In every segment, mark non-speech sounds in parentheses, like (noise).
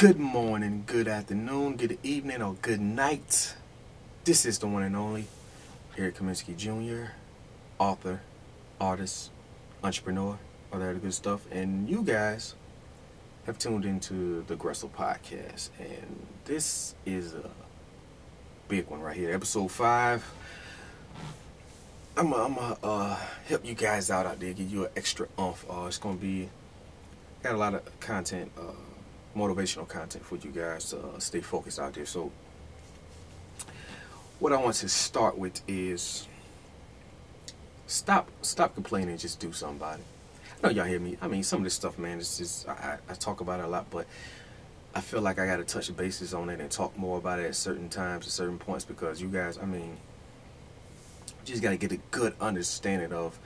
Good morning, good afternoon, good evening, or good night. This is the one and only Eric Kaminsky Jr., author, artist, entrepreneur, all that good stuff. And you guys have tuned into the Gressel Podcast. And this is a big one right here, episode five. I'm to uh, help you guys out out there, give you an extra umph. Uh, it's to be, got a lot of content. Uh, motivational content for you guys to uh, stay focused out there. So, what I want to start with is stop stop complaining, just do it. I know y'all hear me. I mean, some of this stuff, man, it's just I, I talk about it a lot, but I feel like I got to touch bases on it and talk more about it at certain times, at certain points, because you guys, I mean, you just got to get a good understanding of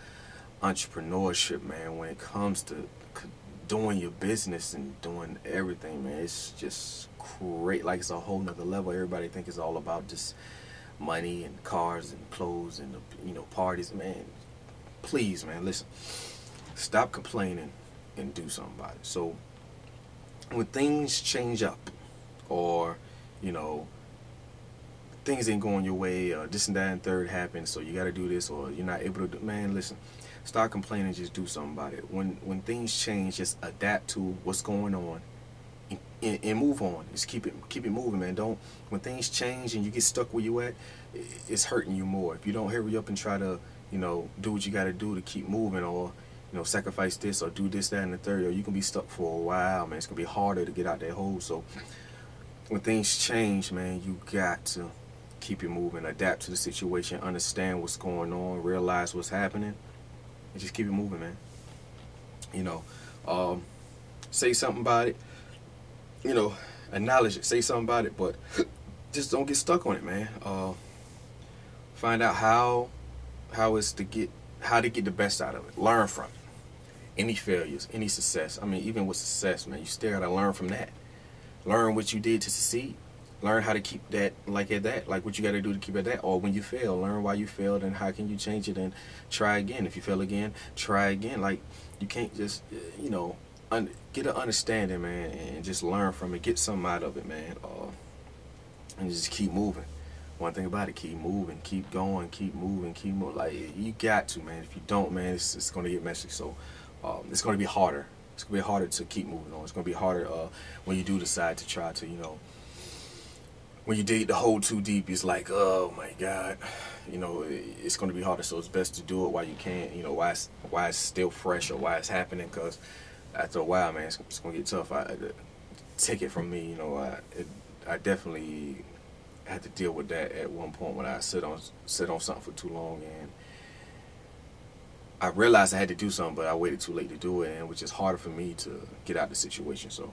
entrepreneurship, man, when it comes to doing your business and doing everything, man. It's just great. Like it's a whole nother level. Everybody think it's all about just money and cars and clothes and you know parties, man. Please, man, listen. Stop complaining and do something about it. So when things change up, or you know things ain't going your way, or this and that and third happens, so you got to do this, or you're not able to do. Man, listen Start complaining, just do something about it. When when things change, just adapt to what's going on and, and, and, move on. Just keep it keep it moving, man. Don't when things change and you get stuck where you at, it's hurting you more. If you don't hurry up and try to, you know, do what you got to do to keep moving or you know, sacrifice this or do this, that, and the third, or you can be stuck for a while, man. It's gonna be harder to get out that hole. So when things change, man, you got to keep it moving, adapt to the situation, understand what's going on, realize what's happening, and just keep it moving, man. You know, um, say something about it. You know, acknowledge it. Say something about it, but (clears throat) just don't get stuck on it, man. Uh, find out how how is to get how to get the best out of it. Learn from it. Any failures, any success. I mean, even with success, man, you still gotta learn from that. Learn what you did to succeed learn how to keep that like at that like what you got to do to keep at that or when you fail learn why you failed and how can you change it and try again. If you fail again try again. Like you can't just you know un- get an understanding man and just learn from it. Get something out of it man uh, and just keep moving. One thing about it keep moving keep going keep moving keep moving like you got to man. If you don't man it's, it's going to get messy. So um, it's going to be harder. It's going to be harder to keep moving on. It's going to be harder uh, when you do decide to try to you know when you dig the hole too deep, it's like, oh my God, you know, it's going to be harder. So it's best to do it while you can, you know, why it's, while it's still fresh or why it's happening. Because after a while, man, it's, it's going to get tough. I, take it from me, you know, I, it, I definitely had to deal with that at one point when I sit on sit on something for too long and I realized I had to do something, but I waited too late to do it, and which is harder for me to get out of the situation. So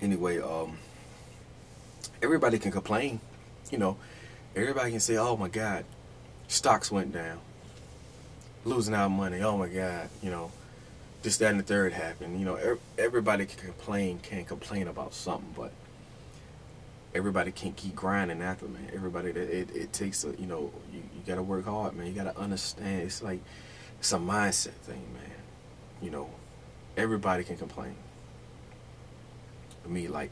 anyway, um, everybody can complain. You know, everybody can say, "Oh my God, stocks went down, losing our money. Oh my God, you know, this, that, and the third happened." You know, everybody can complain, can complain about something, but everybody can't keep grinding after man. Everybody, it, it takes a, you know, you, you got to work hard, man. You got to understand. It's like it's a mindset thing, man. You know, everybody can complain me. Like,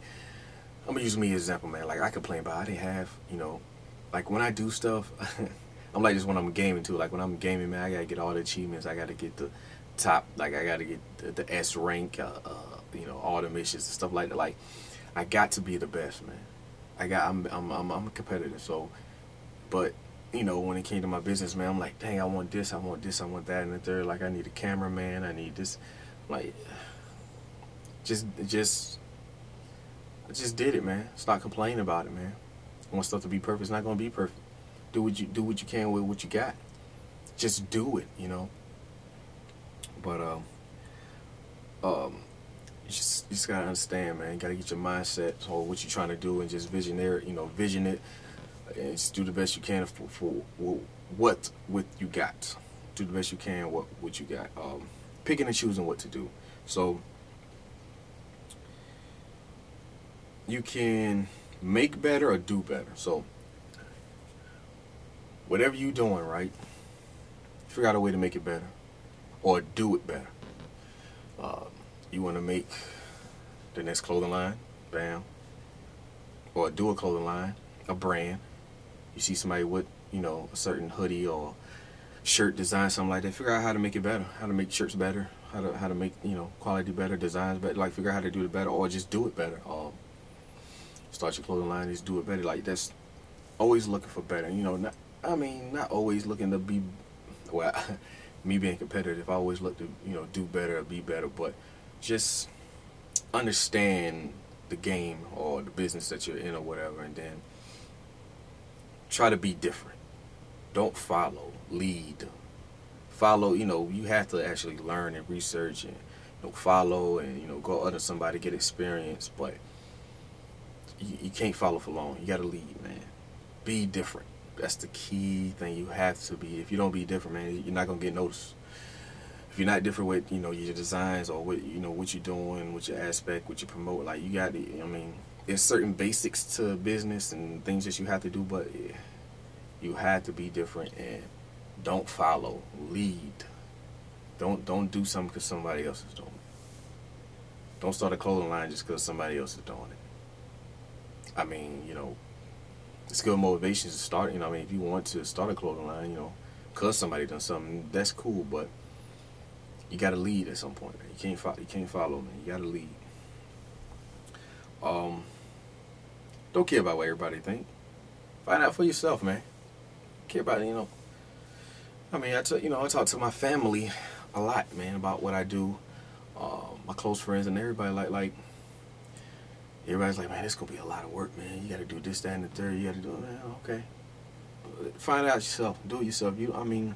I'm gonna use me as an example, man. Like, I complain about I didn't have, you know, like when I do stuff, (laughs) I'm like just when I'm gaming too. Like when I'm gaming, man, I gotta get all the achievements. I gotta get the top. Like I gotta get the, the S rank. Uh, uh, you know, all the missions and stuff like that. Like, I got to be the best, man. I got. I'm. I'm. I'm, I'm competitive. So, but you know, when it came to my business, man, I'm like, dang, I want this, I want this, I want that, and the third. Like, I need a cameraman. I need this. Like, just, just I just did it, man. Stop complaining about it, man. I want stuff to be perfect. It's not gonna be perfect. Do what you do what you can with what you got. Just do it, you know. But um, um, you just you just gotta understand, man. You gotta get your mindset on what you're trying to do and just visionary, you know, vision it, and just do the best you can for, for, what what you got. Do the best you can what what you got. Um, picking and choosing what to do. So you can make better or do better. So whatever you're doing, right? Figure out a way to make it better or do it better. Uh, you want to make the next clothing line, bam. Or do a clothing line, a brand. You see somebody with, you know, a certain hoodie or shirt design, something like that. Figure out how to make it better, how to make shirts better, how to how to make you know quality better, designs better. Like figure out how to do it better, or just do it better. Um, start your clothing line, just do it better. Like that's always looking for better. You know, not, I mean, not always looking to be well. (laughs) me being competitive, I always look to you know do better, be better, but just understand the game or the business that you're in or whatever, and then try to be different. Don't follow, lead. Follow, you know, you have to actually learn and research and you know, follow and you know go under somebody get experience, but you, you can't follow for long. You got to lead, man. Be different. That's the key thing. You have to be. If you don't be different, man, you're not gonna get noticed. If you're not different with you know your designs or what you know what you're doing, what your aspect, what you promote, like you got to. I mean, there's certain basics to business and things that you have to do, but you have to be different and don't follow, lead. Don't don't do something because somebody else is doing it. Don't start a clothing line just because somebody else is doing it. I mean, you know, it's good motivation to start. You know, I mean, if you want to start a clothing line, you know, cause somebody done something, that's cool. But you got to lead at some point. You can't follow. You can't follow, man. You got to lead. Um, don't care about what everybody think. Find out for yourself, man. Care about you know. I mean, I t- you know I talk to my family a lot, man, about what I do. Uh, my close friends and everybody like like everybody's like, man, it's gonna be a lot of work, man. You got to do this, that, and the third. You got to do it, man. Okay, find out yourself. Do it yourself. You, I mean,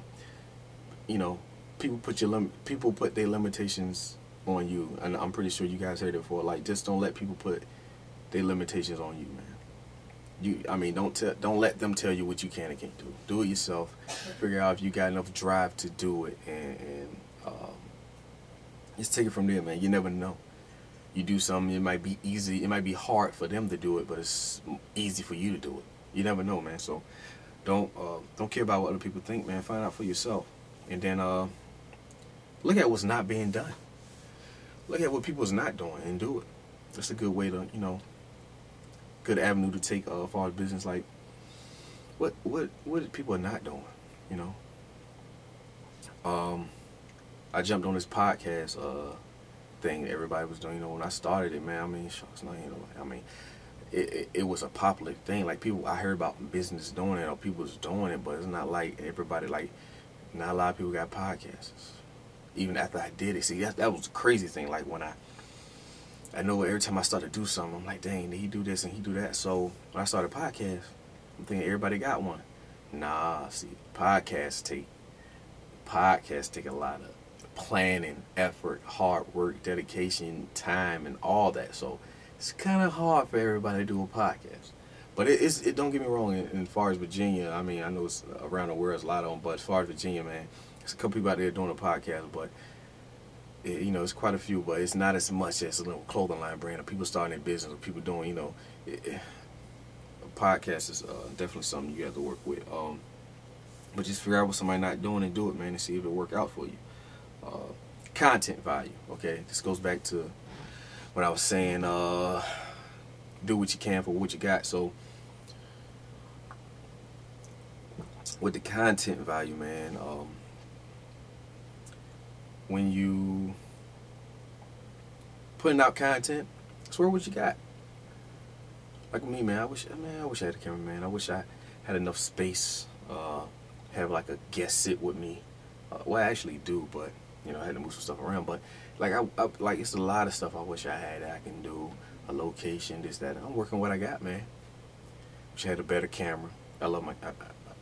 you know, people put your lim- people put their limitations on you, and I'm pretty sure you guys heard it before. Like, just don't let people put their limitations on you, man. You, I mean, don't tell, don't let them tell you what you can and can't do. Do it yourself. Figure out if you got enough drive to do it, and, and um, just take it from there, man. You never know you do something, it might be easy, it might be hard for them to do it, but it's easy for you to do it. You never know, man. So don't uh, don't care about what other people think, man. Find out for yourself, and then uh, look at what's not being done. Look at what people people's not doing and do it. That's a good way to, you know, good avenue to take uh, as business. Like, what what what people are not doing, you know. Um, I jumped on this podcast. Uh, thing everybody was doing. You know, when I started it, man, I mean, shucks, no, you know, I mean, it, it, it, was a popular thing. Like people, I heard about business doing it or people was doing it, but it's not like everybody. Like, not a lot of people got podcasts. Even after I did it, see, that that was a crazy thing. Like when I, I know every time I start to do something, I'm like, dang, did he do this and he do that. So when I started podcast, I'm thinking everybody got one. Nah, see, podcasts take podcasts take a lot of planning, effort, hard work, dedication, time, and all that. So it's kind of hard for everybody to do a podcast. But it, it's it. Don't get me wrong. In, in far as Virginia, I mean, I know it's around the world, there's a lot of them. But as far as Virginia, man, there's a couple people out there doing a podcast. But it, you know, it's quite a few. But it's not as much as a little clothing line brand or people starting a business or people doing. You know, it, a podcast is uh, definitely something you have to work with. Um, but just figure out what somebody not doing and do it, man, and see if it work out for you uh, content value. Okay, this goes back to what I was saying. Uh, do what you can for what you got. So with the content value, man, um, when you putting out content, swear what you got. Like me, man. I wish, man, I wish I had a camera, man. I wish I had enough space. Uh, have like a guest sit with me. Uh, well, I actually do, but you know, I had to move some stuff around. But like I, I, like it's a lot of stuff I wish I had I can do. A location, this, that. I'm working what I got, man. Wish I had a better camera. I love my I,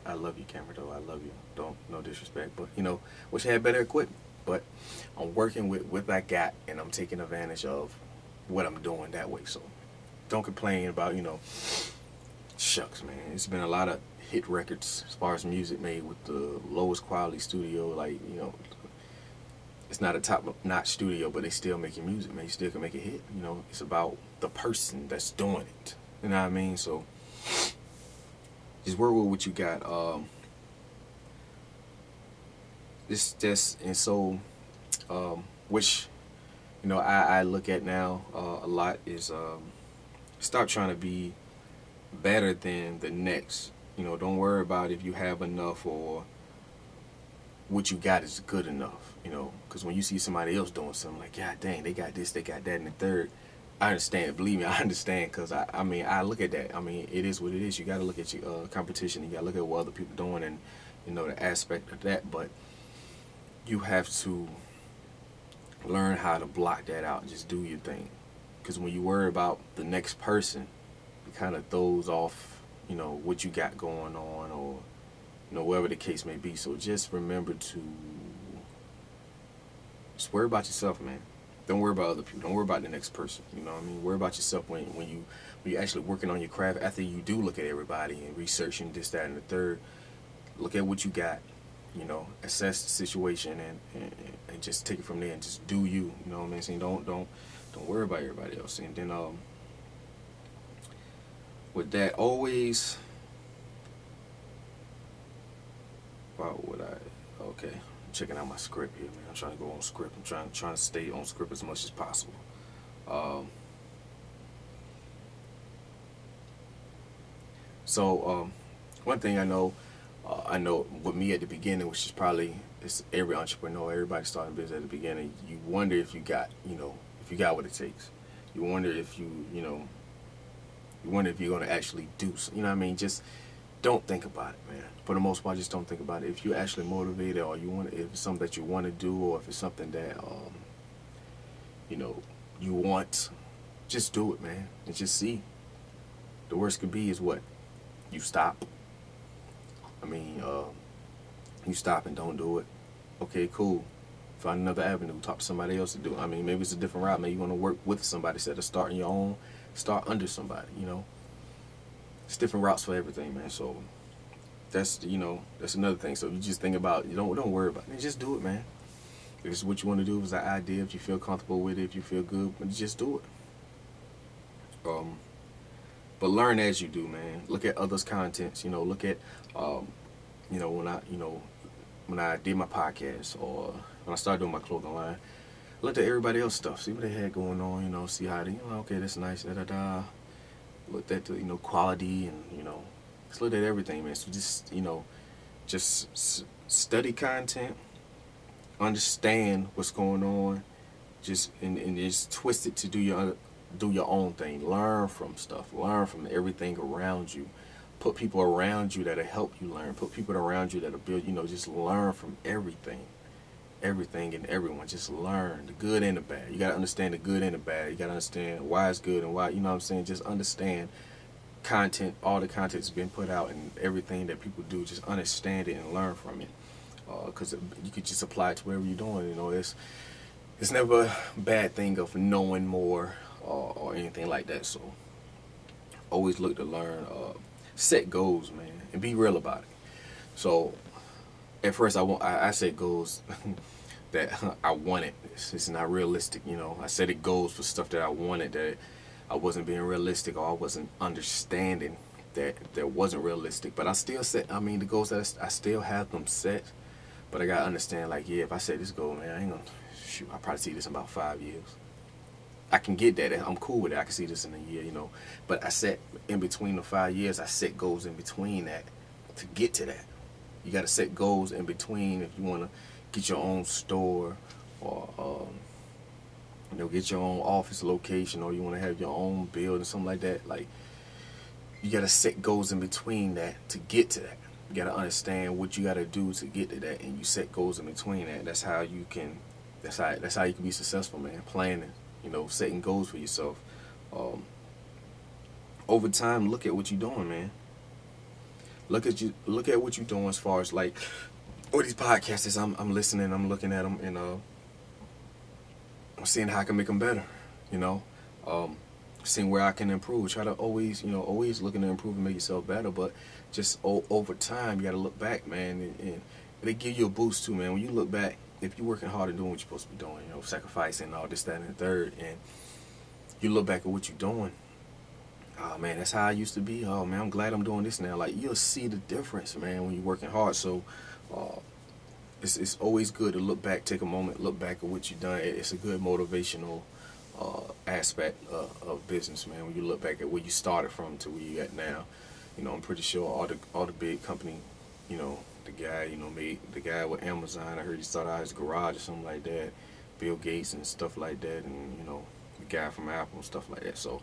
I, love you camera though. I love you. Don't no disrespect. But you know, wish I had better equipment. But I'm working with what I got and I'm taking advantage of what I'm doing that way. So don't complain about, you know, shucks, man. It's been a lot of hit records as far as music made with the lowest quality studio, like, you know, it's not a top notch studio, but they still making music, man. You still can make a hit. You know, it's about the person that's doing it. You know what I mean? So just work with what you got. Um, this just and so um, which you know I, I look at now uh, a lot is um, stop trying to be better than the next. You know, don't worry about if you have enough or what you got is good enough. You know, because when you see somebody else doing something like, God dang, they got this, they got that, and the third. I understand. Believe me, I (laughs) understand. Cause I, I mean, I look at that. I mean, it is what it is. You got to look at your uh, competition. You got to look at what other people doing, and you know the aspect of that. But you have to learn how to block that out. Just do your thing. Because when you worry about the next person, it kind of throws off, you know, what you got going on, or you know, whatever the case may be. So just remember to just worry about yourself, man. Don't worry about other people. Don't worry about the next person. You know what I mean? Worry about yourself when when you when you're actually working on your craft. After you do look at everybody and researching this, that, and the third, look at what you got. You know, assess the situation and, and, and just take it from there and just do you. You know what I mean? Saying don't don't don't worry about everybody else. And then um, with that, always. Wow, would I? Okay checking out my script here, man. I'm trying to go on script. I'm trying trying to stay on script as much as possible. Um, so um, one thing I know, uh, I know with me at the beginning, which is probably it's every entrepreneur, everybody starting business at the beginning. You wonder if you got, you know, if you got what it takes. You wonder if you, you know, you wonder if you're to actually do. You know what I mean? Just don't think about it, man. For the most part, just don't think about it. If you're actually motivated, or you want, if it's something that you want to do, or if it's something that, um, you know, you want, just do it, man, and just see. The worst could be is what you stop. I mean, uh, you stop and don't do it. Okay, cool. Find another avenue. Talk to somebody else to do it. I mean, maybe it's a different route. Maybe you want to work with somebody instead of starting your own. Start under somebody. You know it's different routes for everything, man. So that's you know that's another thing. So you just think about you don't don't worry about it. Just do it, man. If it's what you want to do, if it's an idea, if you feel comfortable with it, if you feel good, just do it. Um, but learn as you do, man. Look at others' contents. You know, look at, um, you know, when I, you know, when I did my podcast or when I started doing my clothing line, look at everybody else stuff. See what they had going on. You know, see how they, you know, okay, that's nice. Da da da looked at the you know quality and you know just looked at everything, man. So just you know, just study content, understand what's going on, just and, and just twist it to do your do your own thing. Learn from stuff. Learn from everything around you. Put people around you that'll help you learn. Put people around you that'll build. You know, just learn from everything everything and everyone. Just learn the good and the bad. You got to understand the good and the bad. You got to understand why it's good and why, you know what I'm saying? Just understand content, all the content that's been put out and everything that people do. Just understand it and learn from it. Because uh, you could just apply it to whatever you're doing. You know, it's, it's never a bad thing of knowing more or, or anything like that. So always look to learn. Uh, set goals, man, and be real about it. So at first I I, I said goals (laughs) that (laughs) I wanted. It's, it's, not realistic, you know. I said it goals for stuff that I wanted that I wasn't being realistic or I wasn't understanding that that wasn't realistic. But I still set. I mean, the goals that I, I still have them set. But I gotta understand, like, yeah, if I set this goal, man, I ain't gonna shoot. I probably see this in about five years. I can get that. I'm cool with it. I can see this in a year, you know. But I set in between the five years. I set goals in between that to get to that. You got to set goals in between if you want to get your own store or um, you know get your own office location or you want to have your own building something like that. Like you got to set goals in between that to get to that. You got to understand what you got to do to get to that, and you set goals in between that. That's how you can. That's how. That's how you can be successful, man. Planning, you know, setting goals for yourself. Um, over time, look at what you're doing, man look at you look at what you're doing as far as like all these podcasts I'm I'm listening I'm looking at them and uh I'm seeing how I can make them better you know. Um seeing where I can improve try to always you know always looking to improve and make yourself better but just o- over time you got to look back man and, and they give you a boost too man. When you look back if you're working hard and doing what you're supposed to be doing you know sacrificing all this that and the third and you look back at what you're doing oh man, that's how I used to be. Oh man, I'm glad I'm doing this now. Like you'll see the difference, man, when you're working hard. So uh, it's it's always good to look back, take a moment, look back at what you've done. It's a good motivational uh, aspect uh, of business, man. When you look back at where you started from to where you're at now, you know, I'm pretty sure all the all the big company, you know, the guy, you know, made the guy with Amazon. I heard he started out his garage or something like that. Bill Gates and stuff like that, and you know, the guy from Apple and stuff like that. So,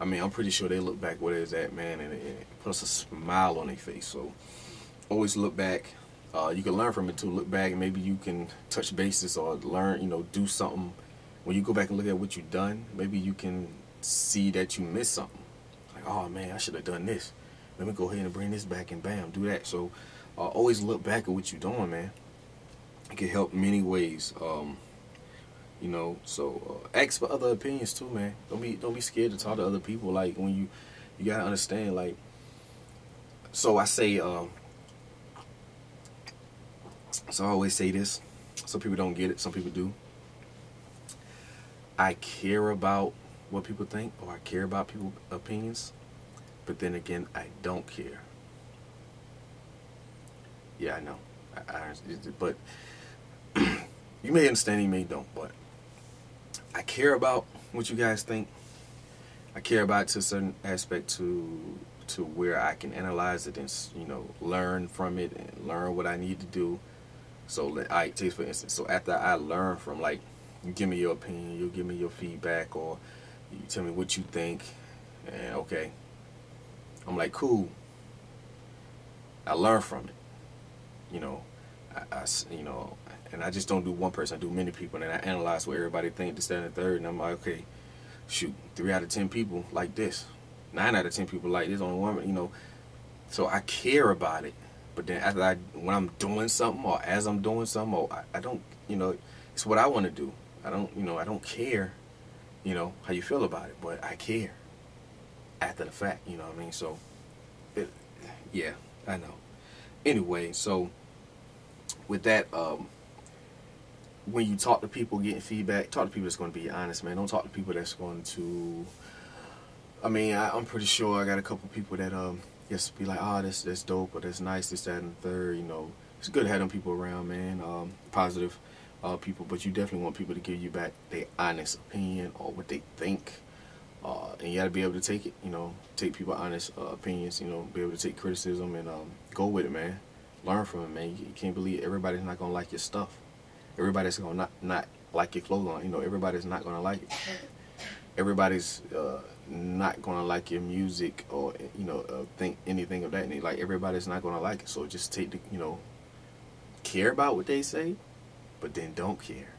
I mean, I'm pretty sure they look back where it's at, man, and it, puts a smile on their face. So, always look back. Uh, you can learn from it too. Look back, and maybe you can touch bases or learn. You know, do something. When you go back and look at what you've done, maybe you can see that you missed something. Like, oh man, I should have done this. Let me go ahead and bring this back, and bam, do that. So, uh, always look back at what you're doing, man. It can help many ways. Um, you know, so uh, ask for other opinions too, man. Don't be don't be scared to talk to other people. Like when you you gotta understand, like. So I say, um, so I always say this. Some people don't get it. Some people do. I care about what people think, or I care about people' opinions, but then again, I don't care. Yeah, I know. I, I but (clears throat) you may understand, you may don't, but I care about what you guys think. I care about to a certain aspect to to where I can analyze it and you know learn from it and learn what I need to do. So let I take for instance. So after I learn from like you give me your opinion, you give me your feedback, or you tell me what you think, and okay, I'm like cool. I learn from it. You know, I, I you know and I just don't do one person. I do many people, and I analyze what everybody think. This, that, and the third, and I'm like, okay, shoot, three out of ten people like this, nine out of ten people like this. Only one, you know. So I care about it, but then after I, when I'm doing something or as I'm doing something, or I, I don't, you know, it's what I want to do. I don't, you know, I don't care, you know, how you feel about it, but I care after the fact. You know what I mean? So, it, yeah, I know. Anyway, so with that, um, when you talk to people getting feedback, talk to people that's going to be honest, man. Don't talk to people that's going to. I mean, I, am pretty sure I got a couple people that um just be like, oh, this that's dope or that's nice, this that and the third. You know, it's good them people around, man. Um, positive uh, people, but you definitely want people to give you back their honest opinion or what they think. Uh, and you got to be able to take it, you know, take people honest uh, opinions, you know, be able to take criticism and um, go with it, man. Learn from it, man. You can't believe everybody's not gonna like your stuff everybody's gonna not not like your clothes on. You know, everybody's not gonna like it. Everybody's uh, not gonna like your music or you know uh, think anything of that. Like everybody's not gonna like it. So just take the you know care about what they say, but then don't care.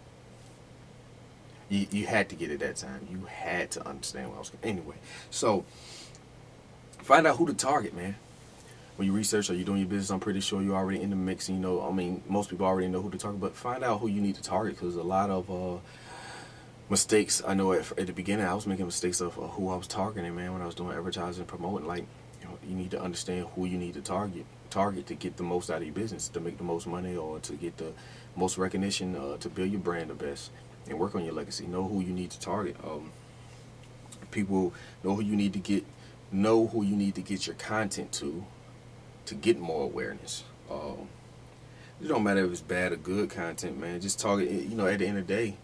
You you had to get it that time. You had to understand what I was. Anyway, so find out who to target, man when you research or you're doing your business, I'm pretty sure you're already in the mix. You know, I mean, most people already know who to target, but find out who you need to target because a lot of uh, mistakes. I know at, at, the beginning I was making mistakes of uh, who I was targeting, man, when I was doing advertising and promoting. Like, you know, you need to understand who you need to target, target to get the most out of your business, to make the most money, or to get the most recognition, uh, to build your brand the best, and work on your legacy. Know who you need to target. Um, people know who you need to get. Know who you need to get your content to to get more awareness. Um, it don't matter if it's bad or good content, man. Just target. You know, at the end of the day,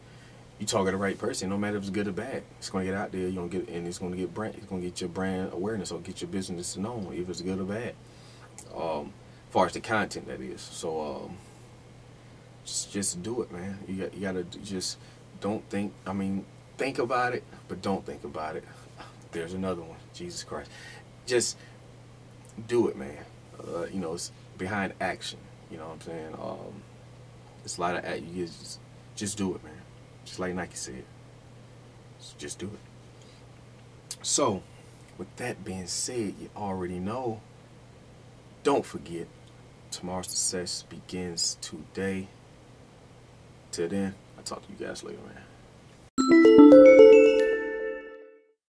you target the right person. No matter if it's good or bad, it's gonna get out there. You gonna get, and it's gonna get brand. It's gonna get your brand awareness or get your business known if it's good or bad. Um, as far as the content that is. So, um, just just do it, man. You got you gotta just don't think. I mean, think about it, but don't think about it. There's another one. Jesus Christ. Just do it, man uh, you know, it's behind action. You know what I'm saying? Um, it's a lot of act. You just, just do it, man. Just like Nike said. Just do it. So, with that being said, you already know. Don't forget, tomorrow's success begins today. Till then, I'll talk to you guys later, man.